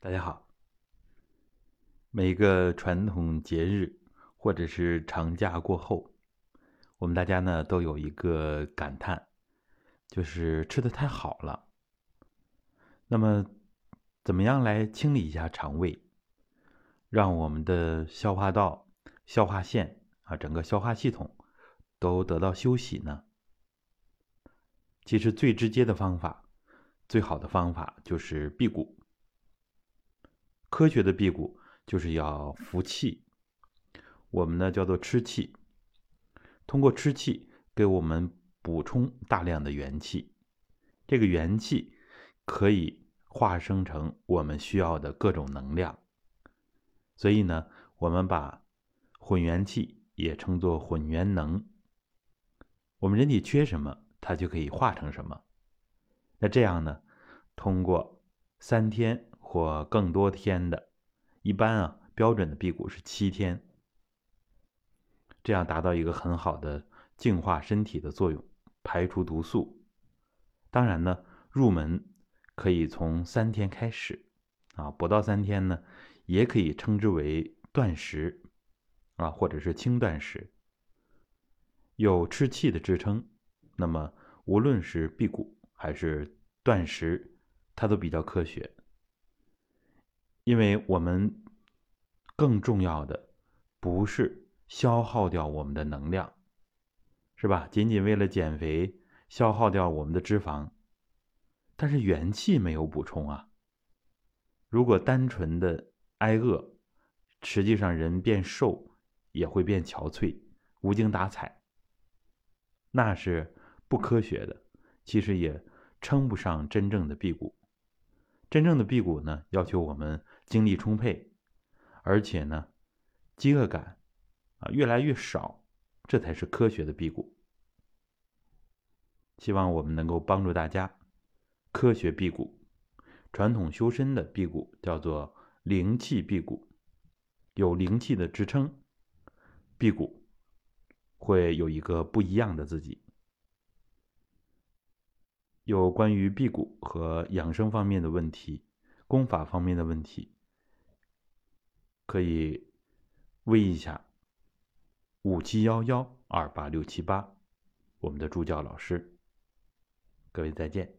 大家好。每个传统节日或者是长假过后，我们大家呢都有一个感叹，就是吃的太好了。那么，怎么样来清理一下肠胃，让我们的消化道、消化腺啊，整个消化系统都得到休息呢？其实最直接的方法，最好的方法就是辟谷。科学的辟谷就是要服气，我们呢叫做吃气，通过吃气给我们补充大量的元气，这个元气可以化生成我们需要的各种能量，所以呢，我们把混元气也称作混元能。我们人体缺什么，它就可以化成什么。那这样呢，通过三天。或更多天的，一般啊，标准的辟谷是七天，这样达到一个很好的净化身体的作用，排除毒素。当然呢，入门可以从三天开始，啊，不到三天呢，也可以称之为断食，啊，或者是轻断食，有吃气的支撑。那么，无论是辟谷还是断食，它都比较科学。因为我们更重要的不是消耗掉我们的能量，是吧？仅仅为了减肥消耗掉我们的脂肪，但是元气没有补充啊。如果单纯的挨饿，实际上人变瘦也会变憔悴、无精打采，那是不科学的。其实也称不上真正的辟谷。真正的辟谷呢，要求我们。精力充沛，而且呢，饥饿感啊越来越少，这才是科学的辟谷。希望我们能够帮助大家科学辟谷。传统修身的辟谷叫做灵气辟谷，有灵气的支撑，辟谷会有一个不一样的自己。有关于辟谷和养生方面的问题，功法方面的问题。可以微一下五七幺幺二八六七八，我们的助教老师。各位再见。